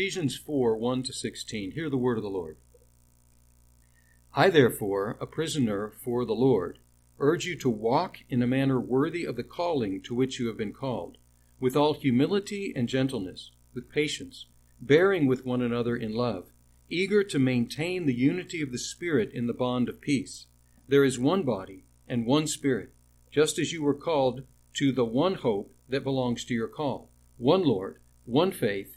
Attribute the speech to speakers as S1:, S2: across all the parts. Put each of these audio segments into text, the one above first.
S1: Ephesians 4 1 to 16. Hear the word of the Lord. I, therefore, a prisoner for the Lord, urge you to walk in a manner worthy of the calling to which you have been called, with all humility and gentleness, with patience, bearing with one another in love, eager to maintain the unity of the Spirit in the bond of peace. There is one body and one Spirit, just as you were called to the one hope that belongs to your call, one Lord, one faith,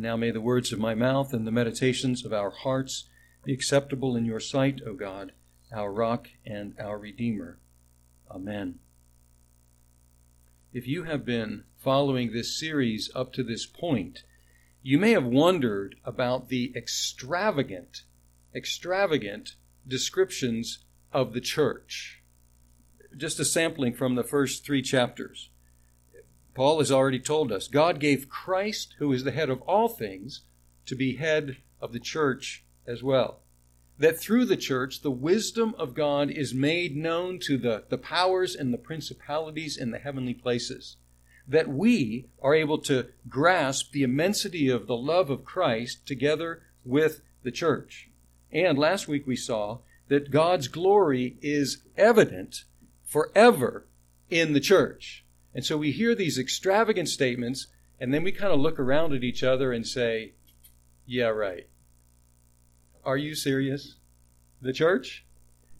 S1: Now may the words of my mouth and the meditations of our hearts be acceptable in your sight, O God, our rock and our Redeemer. Amen. If you have been following this series up to this point, you may have wondered about the extravagant, extravagant descriptions of the church. Just a sampling from the first three chapters. Paul has already told us God gave Christ, who is the head of all things, to be head of the church as well. That through the church, the wisdom of God is made known to the, the powers and the principalities in the heavenly places. That we are able to grasp the immensity of the love of Christ together with the church. And last week we saw that God's glory is evident forever in the church. And so we hear these extravagant statements, and then we kind of look around at each other and say, Yeah, right. Are you serious? The church?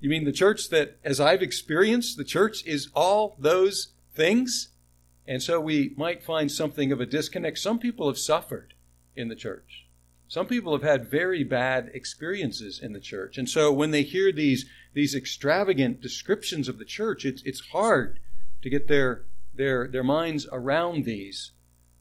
S1: You mean the church that, as I've experienced, the church is all those things? And so we might find something of a disconnect. Some people have suffered in the church. Some people have had very bad experiences in the church. And so when they hear these, these extravagant descriptions of the church, it's, it's hard to get their their, their minds around these.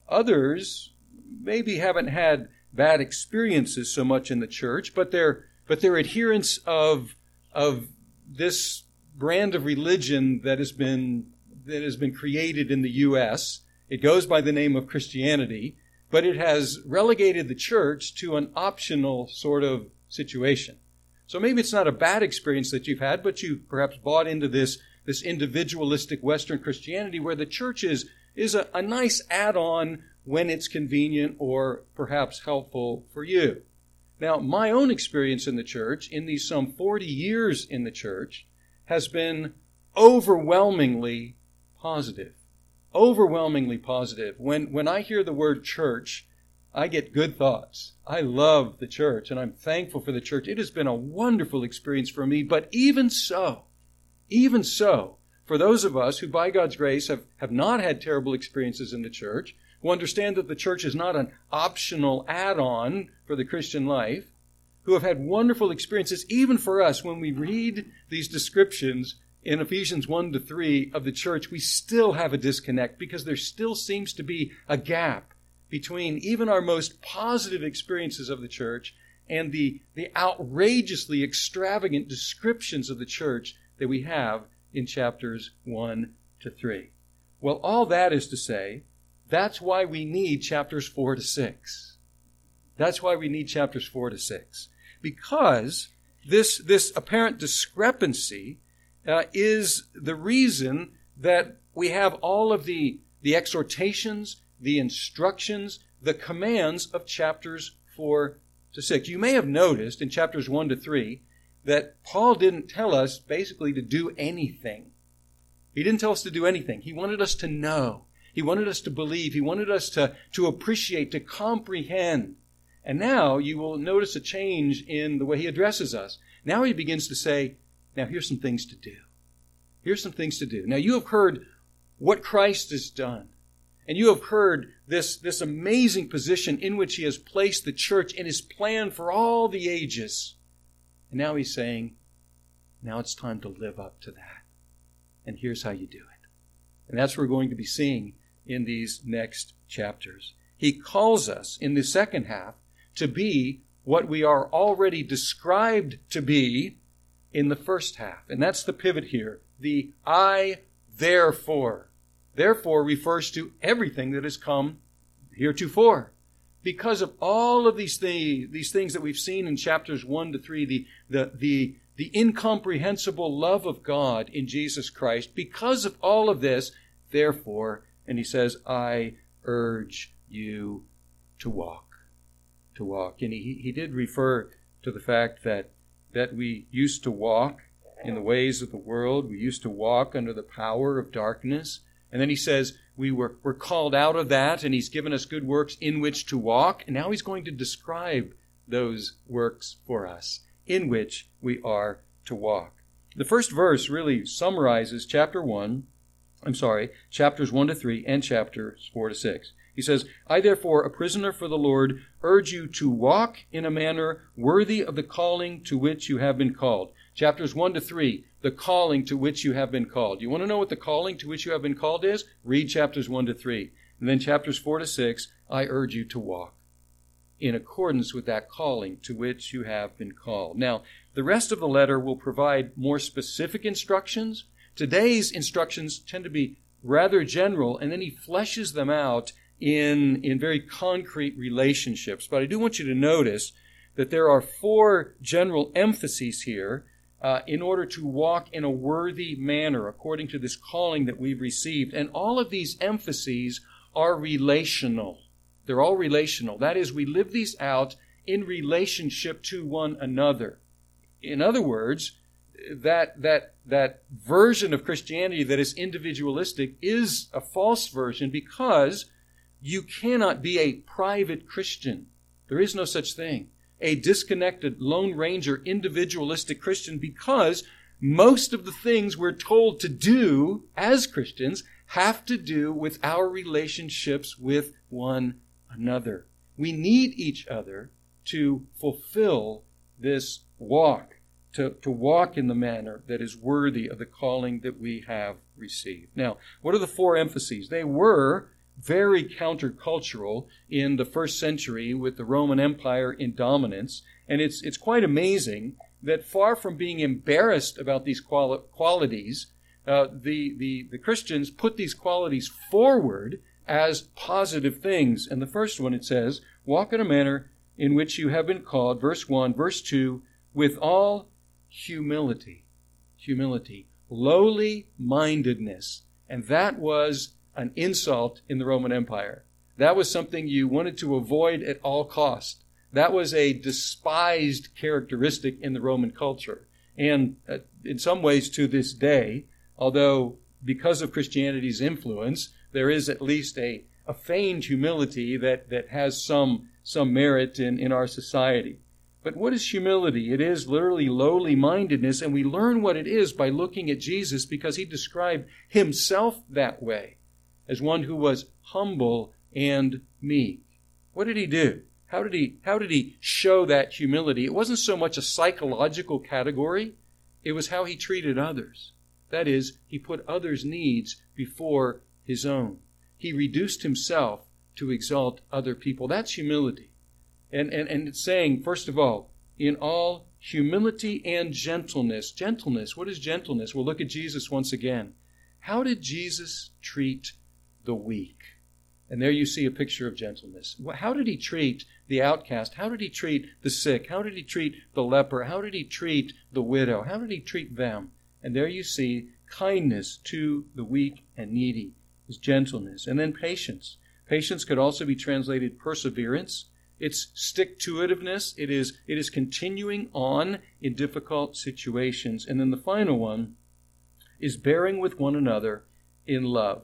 S1: Others maybe haven't had bad experiences so much in the church, but their, but their adherence of, of this brand of religion that has been, that has been created in the U.S., it goes by the name of Christianity, but it has relegated the church to an optional sort of situation. So maybe it's not a bad experience that you've had, but you perhaps bought into this this individualistic Western Christianity where the church is, is a, a nice add on when it's convenient or perhaps helpful for you. Now, my own experience in the church, in these some 40 years in the church, has been overwhelmingly positive. Overwhelmingly positive. When, when I hear the word church, I get good thoughts. I love the church and I'm thankful for the church. It has been a wonderful experience for me, but even so, even so, for those of us who, by God's grace, have, have not had terrible experiences in the church, who understand that the church is not an optional add on for the Christian life, who have had wonderful experiences, even for us, when we read these descriptions in Ephesians 1 to 3 of the church, we still have a disconnect because there still seems to be a gap between even our most positive experiences of the church and the, the outrageously extravagant descriptions of the church that we have in chapters 1 to 3. Well, all that is to say, that's why we need chapters 4 to 6. That's why we need chapters 4 to 6. Because this, this apparent discrepancy uh, is the reason that we have all of the, the exhortations, the instructions, the commands of chapters 4 to 6. You may have noticed in chapters 1 to 3 that Paul didn't tell us basically to do anything. He didn't tell us to do anything. He wanted us to know. He wanted us to believe. He wanted us to, to appreciate, to comprehend. And now you will notice a change in the way he addresses us. Now he begins to say, now here's some things to do. Here's some things to do. Now you have heard what Christ has done. And you have heard this, this amazing position in which he has placed the church in his plan for all the ages. And now he's saying, now it's time to live up to that. And here's how you do it. And that's what we're going to be seeing in these next chapters. He calls us in the second half to be what we are already described to be in the first half. And that's the pivot here. The I therefore. Therefore refers to everything that has come heretofore. Because of all of these, these things that we've seen in chapters 1 to 3, the, the, the, the incomprehensible love of God in Jesus Christ, because of all of this, therefore, and he says, I urge you to walk. To walk. And he, he did refer to the fact that, that we used to walk in the ways of the world. We used to walk under the power of darkness. And then he says, we were, were called out of that, and he's given us good works in which to walk. And now he's going to describe those works for us in which we are to walk. The first verse really summarizes chapter 1 I'm sorry, chapters 1 to 3 and chapters 4 to 6. He says, I therefore, a prisoner for the Lord, urge you to walk in a manner worthy of the calling to which you have been called. Chapters 1 to 3, the calling to which you have been called. You want to know what the calling to which you have been called is? Read chapters 1 to 3. And then chapters 4 to 6, I urge you to walk in accordance with that calling to which you have been called. Now, the rest of the letter will provide more specific instructions Today's instructions tend to be rather general, and then he fleshes them out in, in very concrete relationships. But I do want you to notice that there are four general emphases here uh, in order to walk in a worthy manner according to this calling that we've received. And all of these emphases are relational. They're all relational. That is, we live these out in relationship to one another. In other words, that that that version of Christianity that is individualistic is a false version because you cannot be a private Christian. There is no such thing. A disconnected Lone Ranger individualistic Christian because most of the things we're told to do as Christians have to do with our relationships with one another. We need each other to fulfill this walk to, to walk in the manner that is worthy of the calling that we have received. Now, what are the four emphases? They were very countercultural in the first century with the Roman Empire in dominance, and it's, it's quite amazing that far from being embarrassed about these quali- qualities, uh, the, the, the Christians put these qualities forward as positive things. And the first one, it says, walk in a manner in which you have been called, verse 1, verse 2, with all humility. Humility. Lowly mindedness. And that was an insult in the Roman Empire. That was something you wanted to avoid at all cost. That was a despised characteristic in the Roman culture. And uh, in some ways to this day, although because of Christianity's influence, there is at least a, a feigned humility that, that has some, some merit in, in our society. But what is humility? It is literally lowly mindedness, and we learn what it is by looking at Jesus because he described himself that way as one who was humble and meek. What did he do? How did he, how did he show that humility? It wasn't so much a psychological category, it was how he treated others. That is, he put others' needs before his own. He reduced himself to exalt other people. That's humility. And, and, and it's saying, first of all, in all humility and gentleness. Gentleness, what is gentleness? We'll look at Jesus once again. How did Jesus treat the weak? And there you see a picture of gentleness. How did he treat the outcast? How did he treat the sick? How did he treat the leper? How did he treat the widow? How did he treat them? And there you see kindness to the weak and needy, is gentleness. And then patience. Patience could also be translated perseverance. It's stick to itiveness. It is, it is continuing on in difficult situations. And then the final one is bearing with one another in love.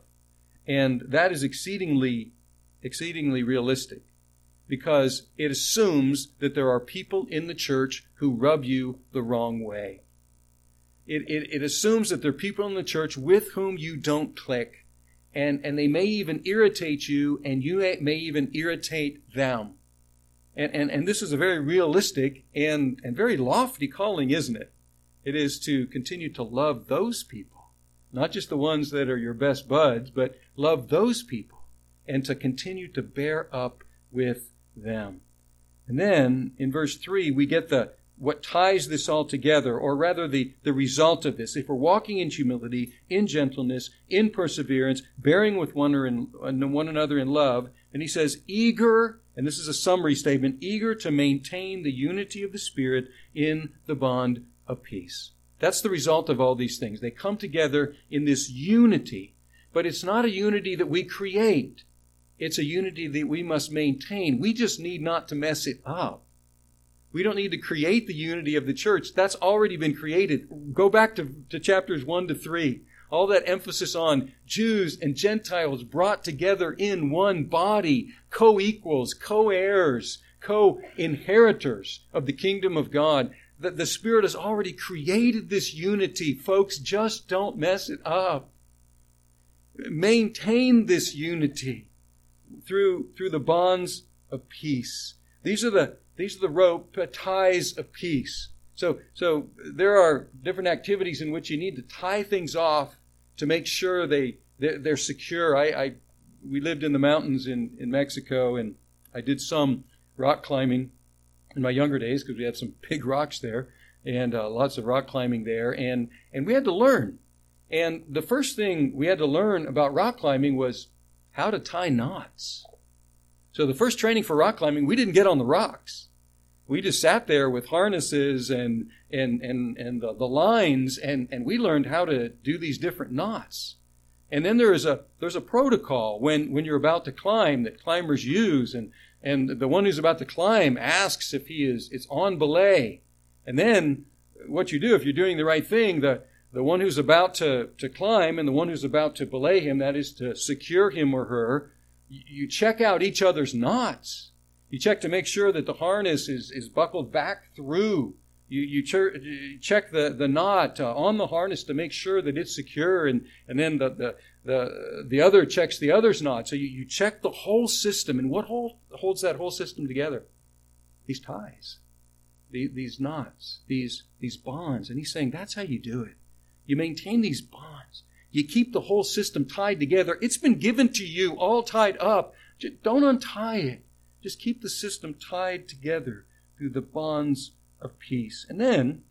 S1: And that is exceedingly, exceedingly realistic because it assumes that there are people in the church who rub you the wrong way. It, it, it assumes that there are people in the church with whom you don't click, and, and they may even irritate you, and you may even irritate them. And, and, and this is a very realistic and, and very lofty calling, isn't it? It is to continue to love those people, not just the ones that are your best buds, but love those people, and to continue to bear up with them. And then in verse 3, we get the what ties this all together, or rather the, the result of this. If we're walking in humility, in gentleness, in perseverance, bearing with one, or in, one another in love, and he says, eager, and this is a summary statement, eager to maintain the unity of the Spirit in the bond of peace. That's the result of all these things. They come together in this unity, but it's not a unity that we create. It's a unity that we must maintain. We just need not to mess it up. We don't need to create the unity of the church. That's already been created. Go back to, to chapters 1 to 3. All that emphasis on Jews and Gentiles brought together in one body, co equals, co heirs, co inheritors of the kingdom of God. That the Spirit has already created this unity. Folks, just don't mess it up. Maintain this unity through, through the bonds of peace. These are the, these are the rope uh, ties of peace. So, so there are different activities in which you need to tie things off to make sure they, they're, they're secure. I, I, we lived in the mountains in, in Mexico and I did some rock climbing in my younger days because we had some big rocks there and uh, lots of rock climbing there. And, and we had to learn. And the first thing we had to learn about rock climbing was how to tie knots. So the first training for rock climbing, we didn't get on the rocks. We just sat there with harnesses and and and and the, the lines, and and we learned how to do these different knots. And then there is a there's a protocol when when you're about to climb that climbers use, and and the one who's about to climb asks if he is it's on belay, and then what you do if you're doing the right thing, the the one who's about to, to climb and the one who's about to belay him, that is to secure him or her, you check out each other's knots. You check to make sure that the harness is, is buckled back through. You, you, ch- check the, the knot uh, on the harness to make sure that it's secure, and, and then the, the, the, the other checks the other's knot. So you, you check the whole system. And what hold, holds that whole system together? These ties, these, these knots, these, these bonds. And he's saying that's how you do it. You maintain these bonds. You keep the whole system tied together. It's been given to you all tied up. Just don't untie it. Just keep the system tied together through the bonds of peace. And then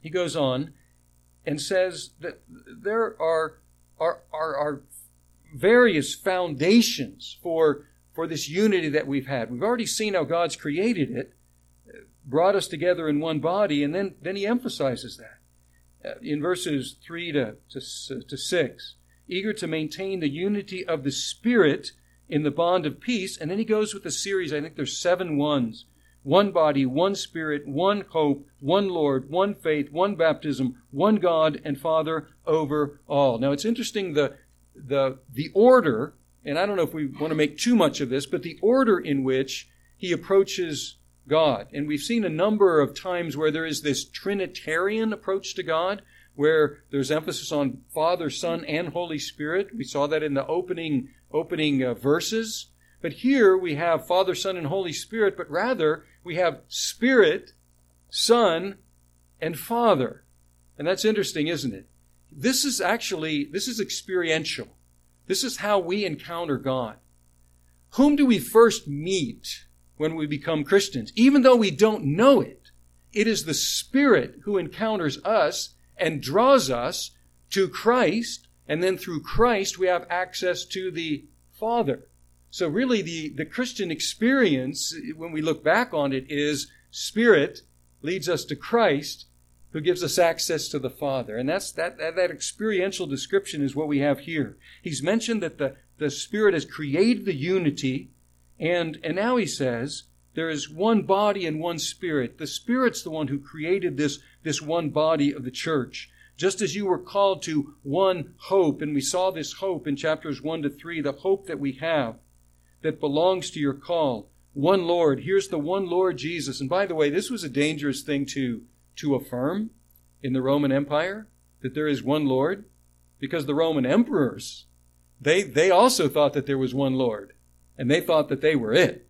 S1: he goes on and says that there are, are, are, are various foundations for, for this unity that we've had. We've already seen how God's created it, brought us together in one body, and then, then he emphasizes that. Uh, in verses 3 to, to, to 6, eager to maintain the unity of the Spirit in the bond of peace. And then he goes with a series, I think there's seven ones. One body, one spirit, one hope, one Lord, one faith, one baptism, one God and Father over all. Now it's interesting the, the, the order, and I don't know if we want to make too much of this, but the order in which he approaches God. And we've seen a number of times where there is this Trinitarian approach to God, where there's emphasis on Father, Son, and Holy Spirit. We saw that in the opening, opening uh, verses. But here we have Father, Son, and Holy Spirit, but rather we have Spirit, Son, and Father. And that's interesting, isn't it? This is actually, this is experiential. This is how we encounter God. Whom do we first meet when we become Christians. Even though we don't know it, it is the Spirit who encounters us and draws us to Christ, and then through Christ we have access to the Father. So really the, the Christian experience, when we look back on it, is Spirit leads us to Christ, who gives us access to the Father. And that's that, that, that experiential description is what we have here. He's mentioned that the, the Spirit has created the unity, and, and now he says there is one body and one Spirit. The Spirit's the one who created this, this one body of the church. Just as you were called to one hope, and we saw this hope in chapters 1 to 3, the hope that we have that belongs to your call. One Lord. Here's the one Lord Jesus. And by the way, this was a dangerous thing to, to affirm in the Roman Empire, that there is one Lord, because the Roman emperors, they, they also thought that there was one Lord, and they thought that they were it.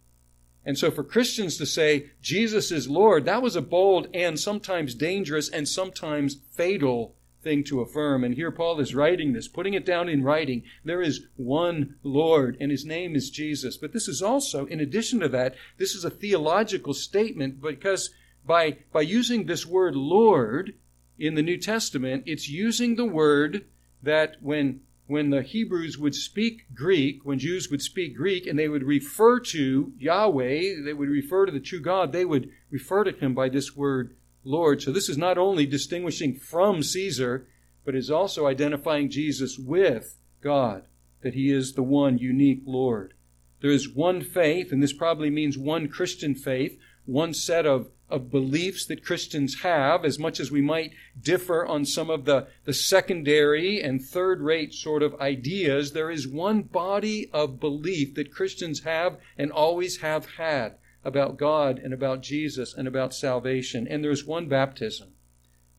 S1: And so for Christians to say Jesus is Lord, that was a bold and sometimes dangerous and sometimes fatal thing to affirm. And here Paul is writing this, putting it down in writing. There is one Lord, and his name is Jesus. But this is also, in addition to that, this is a theological statement because by, by using this word Lord in the New Testament, it's using the word that when when the Hebrews would speak Greek, when Jews would speak Greek, and they would refer to Yahweh, they would refer to the true God, they would refer to him by this word Lord. So this is not only distinguishing from Caesar, but is also identifying Jesus with God, that he is the one unique Lord. There is one faith, and this probably means one Christian faith, one set of, of beliefs that Christians have, as much as we might differ on some of the, the secondary and third rate sort of ideas, there is one body of belief that Christians have and always have had about God and about Jesus and about salvation. And there's one baptism.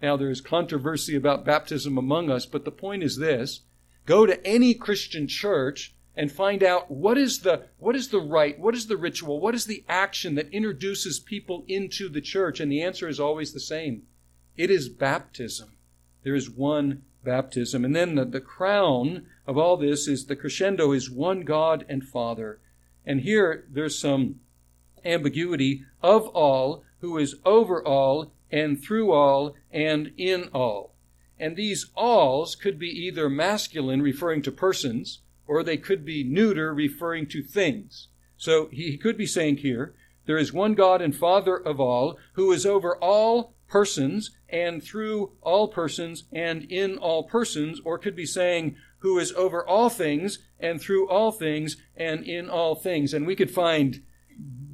S1: Now, there's controversy about baptism among us, but the point is this go to any Christian church and find out what is the what is the rite, what is the ritual, what is the action that introduces people into the church, and the answer is always the same. It is baptism. There is one baptism. And then the, the crown of all this is the crescendo is one God and Father. And here there's some ambiguity of all, who is over all, and through all, and in all. And these alls could be either masculine, referring to persons, or they could be neuter, referring to things. So he could be saying here, there is one God and Father of all, who is over all persons, and through all persons, and in all persons, or could be saying, who is over all things, and through all things, and in all things. And we could find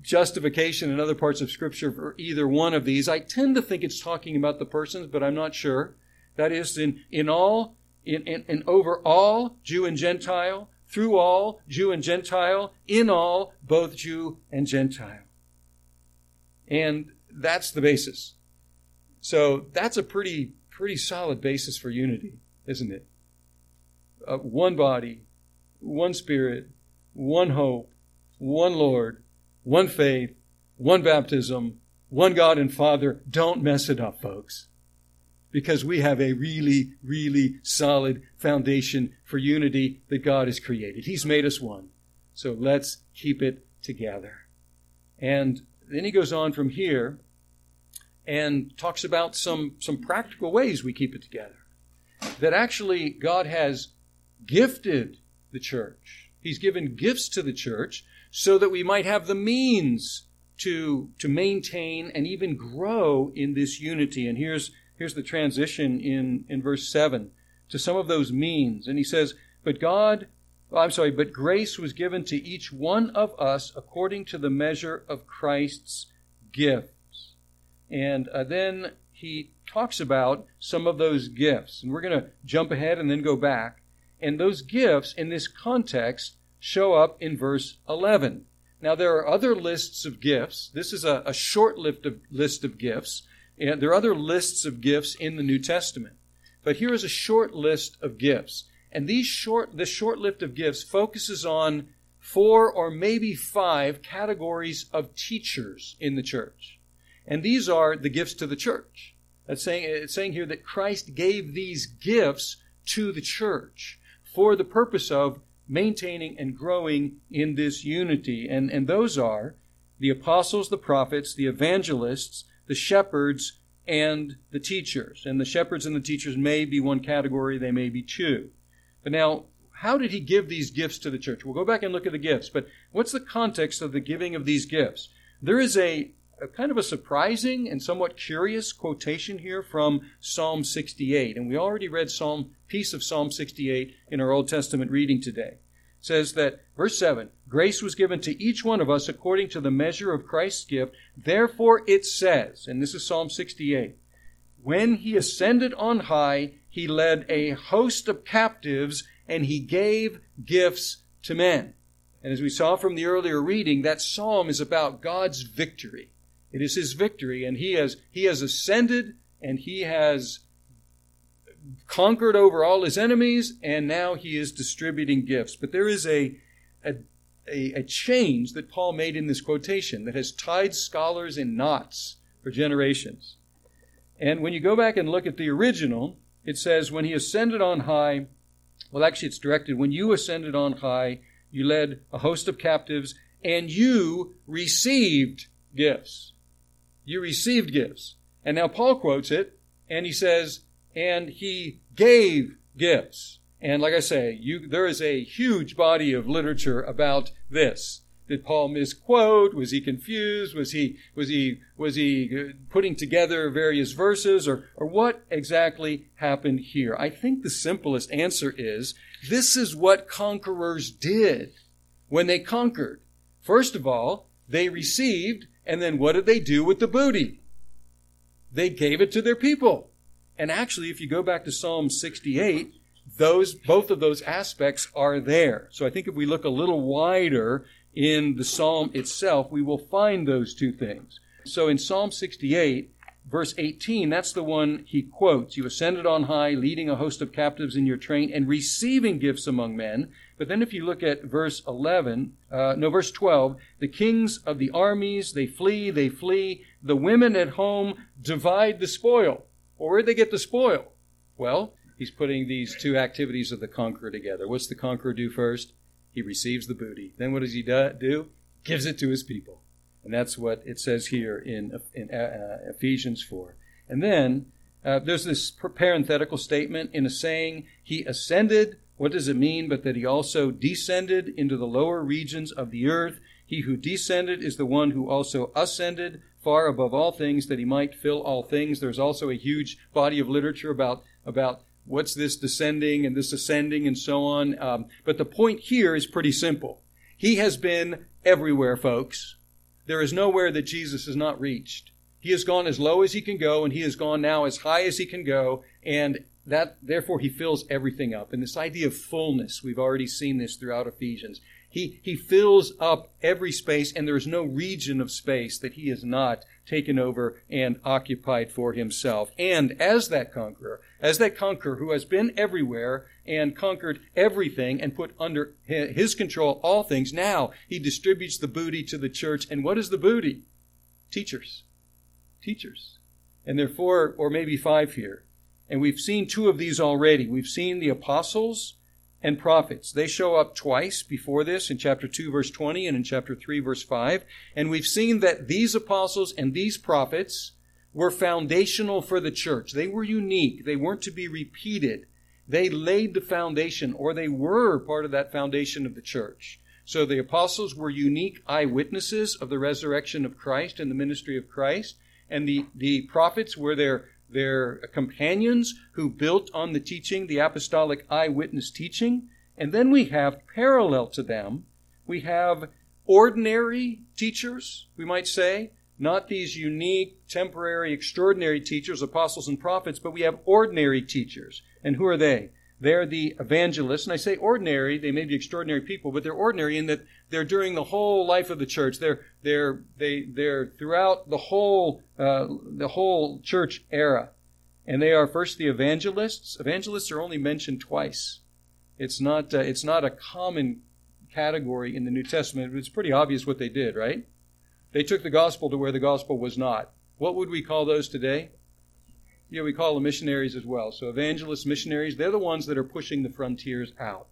S1: justification in other parts of Scripture for either one of these. I tend to think it's talking about the persons, but I'm not sure. That is, in, in all, in, in, in over all, Jew and Gentile, through all, Jew and Gentile, in all, both Jew and Gentile. And that's the basis. So that's a pretty, pretty solid basis for unity, isn't it? Uh, one body, one spirit, one hope, one Lord, one faith, one baptism, one God and Father. Don't mess it up, folks. Because we have a really, really solid foundation for unity that God has created. He's made us one. So let's keep it together. And then he goes on from here and talks about some, some practical ways we keep it together. That actually God has gifted the church. He's given gifts to the church so that we might have the means to, to maintain and even grow in this unity. And here's, here's the transition in, in verse 7 to some of those means. And he says, But God, oh, I'm sorry, but grace was given to each one of us according to the measure of Christ's gifts. And uh, then he talks about some of those gifts. And we're going to jump ahead and then go back. And those gifts in this context show up in verse 11. Now, there are other lists of gifts. This is a, a short list of, list of gifts. And there are other lists of gifts in the New Testament. But here is a short list of gifts. And these short, this short list of gifts focuses on four or maybe five categories of teachers in the church. And these are the gifts to the church. Saying, it's saying here that Christ gave these gifts to the church for the purpose of maintaining and growing in this unity. And, and those are the apostles, the prophets, the evangelists, the shepherds, and the teachers. And the shepherds and the teachers may be one category, they may be two. But now, how did he give these gifts to the church? We'll go back and look at the gifts, but what's the context of the giving of these gifts? There is a, a kind of a surprising and somewhat curious quotation here from Psalm 68. And we already read Psalm piece of Psalm 68 in our Old Testament reading today. Says that verse 7, grace was given to each one of us according to the measure of Christ's gift. Therefore it says, and this is Psalm 68, when he ascended on high, he led a host of captives and he gave gifts to men. And as we saw from the earlier reading, that psalm is about God's victory. It is his victory, and he has, he has ascended and he has conquered over all his enemies, and now he is distributing gifts. But there is a, a, a, a change that Paul made in this quotation that has tied scholars in knots for generations. And when you go back and look at the original, it says, When he ascended on high, well, actually, it's directed, When you ascended on high, you led a host of captives, and you received gifts. You received gifts. And now Paul quotes it, and he says, and he gave gifts. And like I say, you, there is a huge body of literature about this. Did Paul misquote? Was he confused? Was he was he was he uh, putting together various verses, or or what exactly happened here? I think the simplest answer is this is what conquerors did when they conquered. First of all, they received, and then what did they do with the booty? They gave it to their people. And actually, if you go back to Psalm 68, those, both of those aspects are there. So I think if we look a little wider in the Psalm itself, we will find those two things. So in Psalm 68, verse 18, that's the one he quotes. You ascended on high, leading a host of captives in your train and receiving gifts among men. But then if you look at verse 11, uh, no, verse 12, the kings of the armies, they flee, they flee. The women at home divide the spoil. Well, where'd they get the spoil? Well, he's putting these two activities of the conqueror together. What's the conqueror do first? He receives the booty. Then what does he do? Gives it to his people. And that's what it says here in, in uh, Ephesians 4. And then uh, there's this parenthetical statement in a saying, He ascended. What does it mean? But that He also descended into the lower regions of the earth. He who descended is the one who also ascended far above all things that He might fill all things. There's also a huge body of literature about, about what's this descending and this ascending and so on. Um, but the point here is pretty simple. He has been everywhere, folks. There is nowhere that Jesus has not reached. He has gone as low as he can go, and he has gone now as high as he can go, and that therefore he fills everything up. And this idea of fullness, we've already seen this throughout Ephesians. He, he fills up every space, and there is no region of space that he has not taken over and occupied for himself. And as that conqueror, as that conqueror who has been everywhere and conquered everything and put under his control all things, now he distributes the booty to the church. And what is the booty? Teachers. Teachers. And there are four or maybe five here. And we've seen two of these already. We've seen the apostles and prophets. They show up twice before this in chapter 2 verse 20 and in chapter 3 verse 5. And we've seen that these apostles and these prophets were foundational for the church. They were unique. They weren't to be repeated. They laid the foundation or they were part of that foundation of the church. So the apostles were unique eyewitnesses of the resurrection of Christ and the ministry of Christ. And the, the prophets were their their companions who built on the teaching, the apostolic eyewitness teaching. And then we have, parallel to them, we have ordinary teachers, we might say, not these unique, temporary, extraordinary teachers, apostles and prophets, but we have ordinary teachers. And who are they? They're the evangelists. And I say ordinary, they may be extraordinary people, but they're ordinary in that they're during the whole life of the church. They're, they're, they, they're throughout the whole, uh, the whole church era. And they are first the evangelists. Evangelists are only mentioned twice. It's not, uh, it's not a common category in the New Testament. It's pretty obvious what they did, right? They took the gospel to where the gospel was not. What would we call those today? Yeah, we call them missionaries as well. So evangelists, missionaries, they're the ones that are pushing the frontiers out.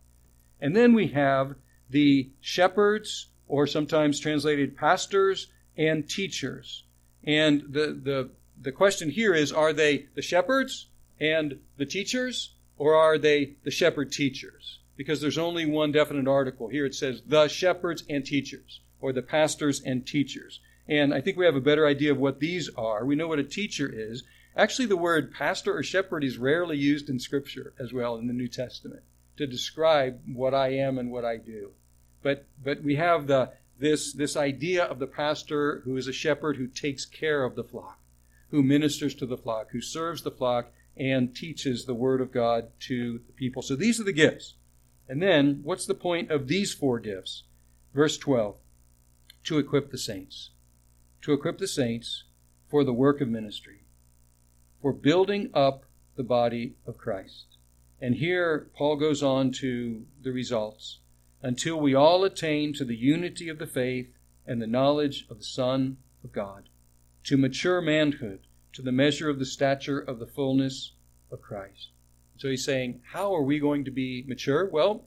S1: And then we have the shepherds, or sometimes translated pastors and teachers. And the, the, the question here is, are they the shepherds and the teachers, or are they the shepherd teachers? Because there's only one definite article. Here it says the shepherds and teachers, or the pastors and teachers. And I think we have a better idea of what these are. We know what a teacher is. Actually, the word pastor or shepherd is rarely used in Scripture as well in the New Testament to describe what I am and what I do. But, but we have the, this, this idea of the pastor who is a shepherd who takes care of the flock, who ministers to the flock, who serves the flock, and teaches the Word of God to the people. So these are the gifts. And then, what's the point of these four gifts? Verse 12 to equip the saints. To equip the saints for the work of ministry, for building up the body of Christ. And here Paul goes on to the results until we all attain to the unity of the faith and the knowledge of the Son of God, to mature manhood, to the measure of the stature of the fullness of Christ. So he's saying, How are we going to be mature? Well,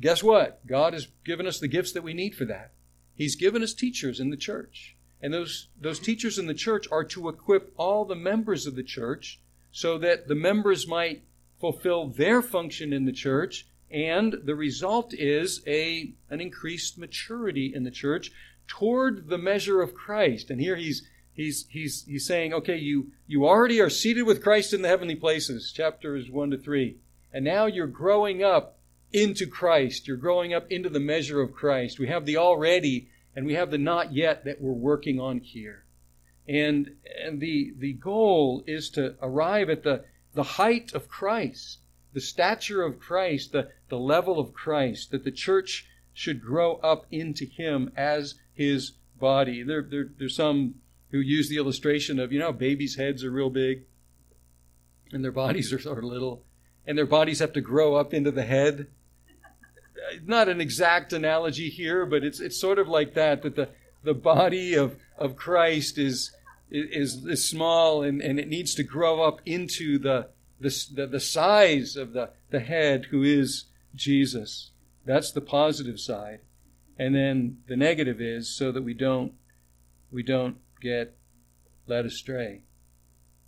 S1: guess what? God has given us the gifts that we need for that. He's given us teachers in the church. And those, those teachers in the church are to equip all the members of the church so that the members might fulfill their function in the church and the result is a, an increased maturity in the church toward the measure of Christ. And here he's, he's, he's, he's saying, okay, you, you already are seated with Christ in the heavenly places, chapters 1 to 3. And now you're growing up into Christ. You're growing up into the measure of Christ. We have the already and we have the not yet that we're working on here. And, and the, the goal is to arrive at the, the height of Christ the stature of Christ, the, the level of Christ, that the church should grow up into Him as His body. There, there, there's some who use the illustration of, you know, babies' heads are real big and their bodies are of little, and their bodies have to grow up into the head. Not an exact analogy here, but it's, it's sort of like that, that the, the body of, of Christ is, is, is small and, and it needs to grow up into the, the, the, the size of the, the head who is Jesus. That's the positive side. And then the negative is so that we don't we don't get led astray.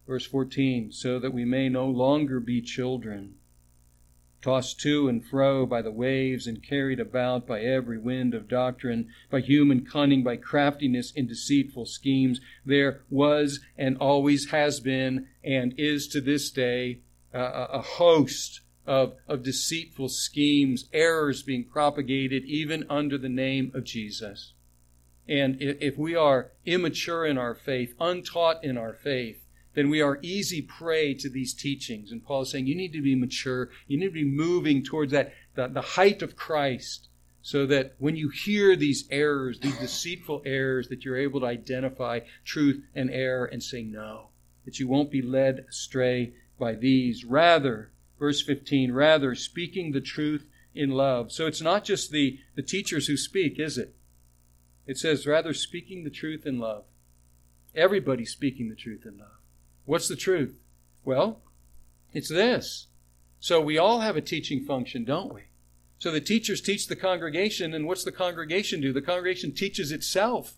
S1: Verse 14, so that we may no longer be children tossed to and fro by the waves and carried about by every wind of doctrine, by human cunning, by craftiness in deceitful schemes. There was and always has been and is to this day uh, a host of, of deceitful schemes, errors being propagated even under the name of Jesus. And if we are immature in our faith, untaught in our faith, then we are easy prey to these teachings. And Paul is saying you need to be mature. You need to be moving towards that, the, the height of Christ so that when you hear these errors, these deceitful errors, that you're able to identify truth and error and say no. That you won't be led astray by these. Rather, verse 15, rather speaking the truth in love. So it's not just the, the teachers who speak, is it? It says, rather speaking the truth in love. Everybody's speaking the truth in love. What's the truth? Well, it's this. So we all have a teaching function, don't we? So the teachers teach the congregation, and what's the congregation do? The congregation teaches itself.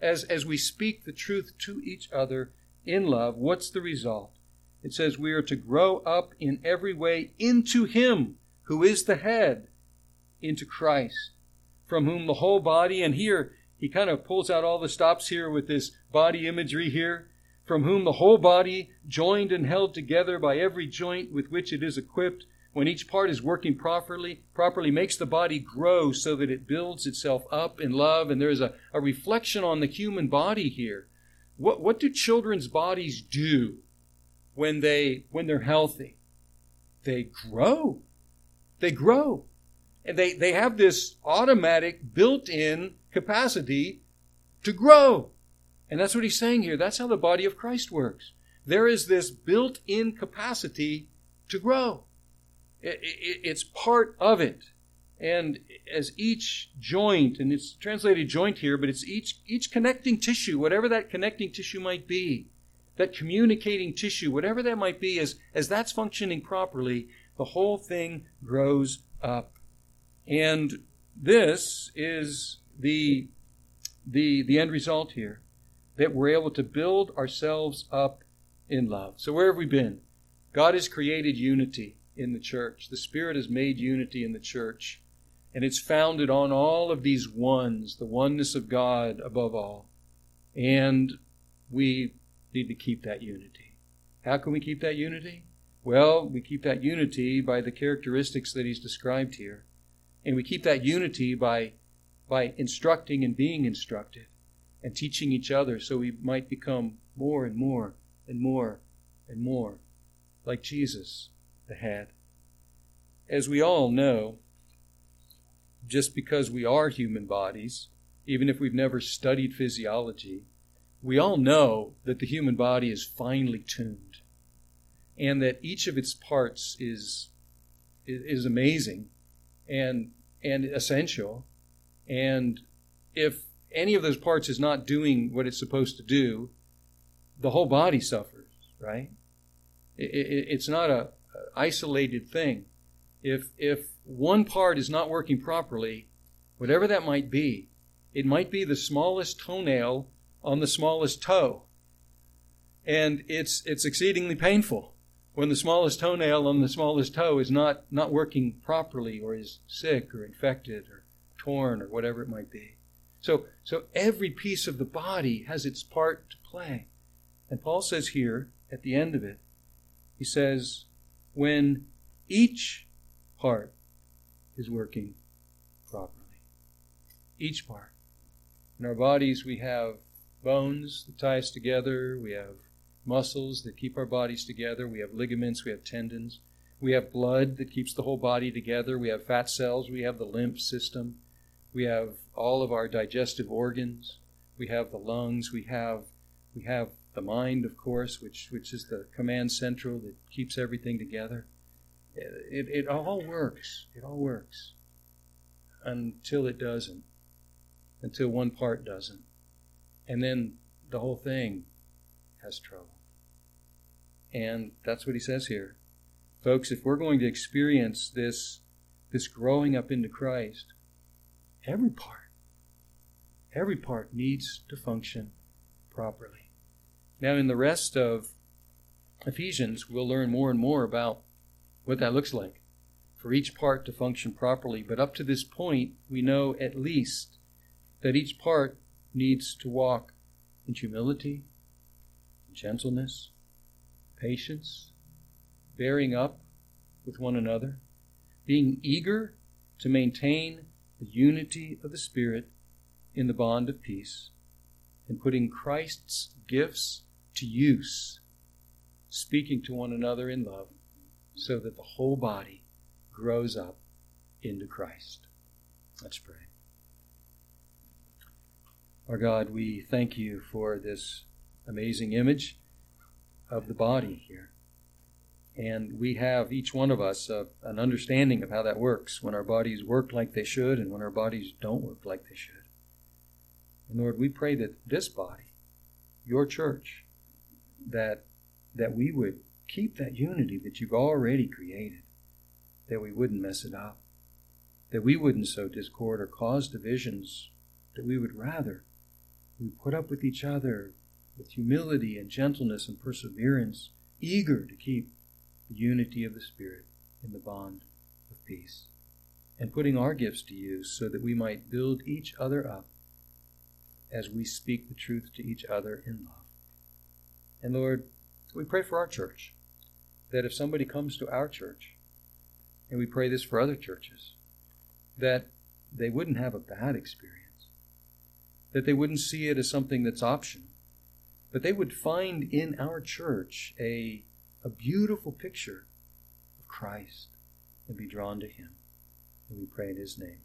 S1: As, as we speak the truth to each other in love, what's the result? It says we are to grow up in every way into Him who is the head, into Christ, from whom the whole body, and here he kind of pulls out all the stops here with this body imagery here from whom the whole body, joined and held together by every joint with which it is equipped, when each part is working properly, properly makes the body grow so that it builds itself up in love. And there's a, a reflection on the human body here. What, what do children's bodies do when they when they're healthy? They grow. They grow. And they, they have this automatic built-in capacity to grow. And that's what he's saying here. That's how the body of Christ works. There is this built in capacity to grow, it, it, it's part of it. And as each joint, and it's translated joint here, but it's each, each connecting tissue, whatever that connecting tissue might be, that communicating tissue, whatever that might be, as, as that's functioning properly, the whole thing grows up. And this is the, the, the end result here that we're able to build ourselves up in love. So, where have we been? God has created unity in the church. The Spirit has made unity in the church. And it's founded on all of these ones, the oneness of God above all. And we need to keep that unity. How can we keep that unity? Well, we keep that unity by the characteristics that he's described here. And we keep that unity by, by instructing and being instructed and teaching each other so we might become more and more and more and more like Jesus, the head. As we all know, just because we are human bodies, even if we've never studied physiology, we all know that the human body is finely tuned and that each of its parts is is amazing and and essential and if any of those parts is not doing what it's supposed to do the whole body suffers right? It, it, it's not a, isolated thing. If if one part is not working properly whatever that might be it might be the smallest toenail on the smallest toe. And it's it's exceedingly painful when the smallest toenail on the smallest toe is not, not working properly or is sick or infected or torn or whatever it might be. So, so every piece of the body has its part to play. And Paul says here at the end of it, he says, when each part is working properly. Each part. In our bodies, we have bones that tie us together, we have muscles that keep our bodies together. We have ligaments, we have tendons. We have blood that keeps the whole body together. We have fat cells. We have the lymph system. We have all of our digestive organs. We have the lungs. We have we have the mind, of course, which which is the command central that keeps everything together. It, it all works. It all works until it doesn't. Until one part doesn't. And then the whole thing has trouble. And that's what he says here. Folks, if we're going to experience this, this growing up into Christ, every part, every part needs to function properly. Now, in the rest of Ephesians, we'll learn more and more about what that looks like for each part to function properly. But up to this point, we know at least that each part needs to walk in humility, gentleness, patience, bearing up with one another, being eager to maintain the unity of the Spirit in the bond of peace, and putting Christ's gifts to use, speaking to one another in love, so that the whole body grows up into Christ. Let's pray. Our God, we thank you for this amazing image of the body here. And we have, each one of us, uh, an understanding of how that works when our bodies work like they should and when our bodies don't work like they should. And Lord, we pray that this body, your church, that, that we would keep that unity that you've already created, that we wouldn't mess it up, that we wouldn't sow discord or cause divisions, that we would rather we put up with each other, with humility and gentleness and perseverance, eager to keep unity of the Spirit in the bond of peace, and putting our gifts to use so that we might build each other up as we speak the truth to each other in love. And Lord, we pray for our church that if somebody comes to our church, and we pray this for other churches, that they wouldn't have a bad experience, that they wouldn't see it as something that's optional, but they would find in our church a, a beautiful picture of Christ and be drawn to Him. And we pray in His name.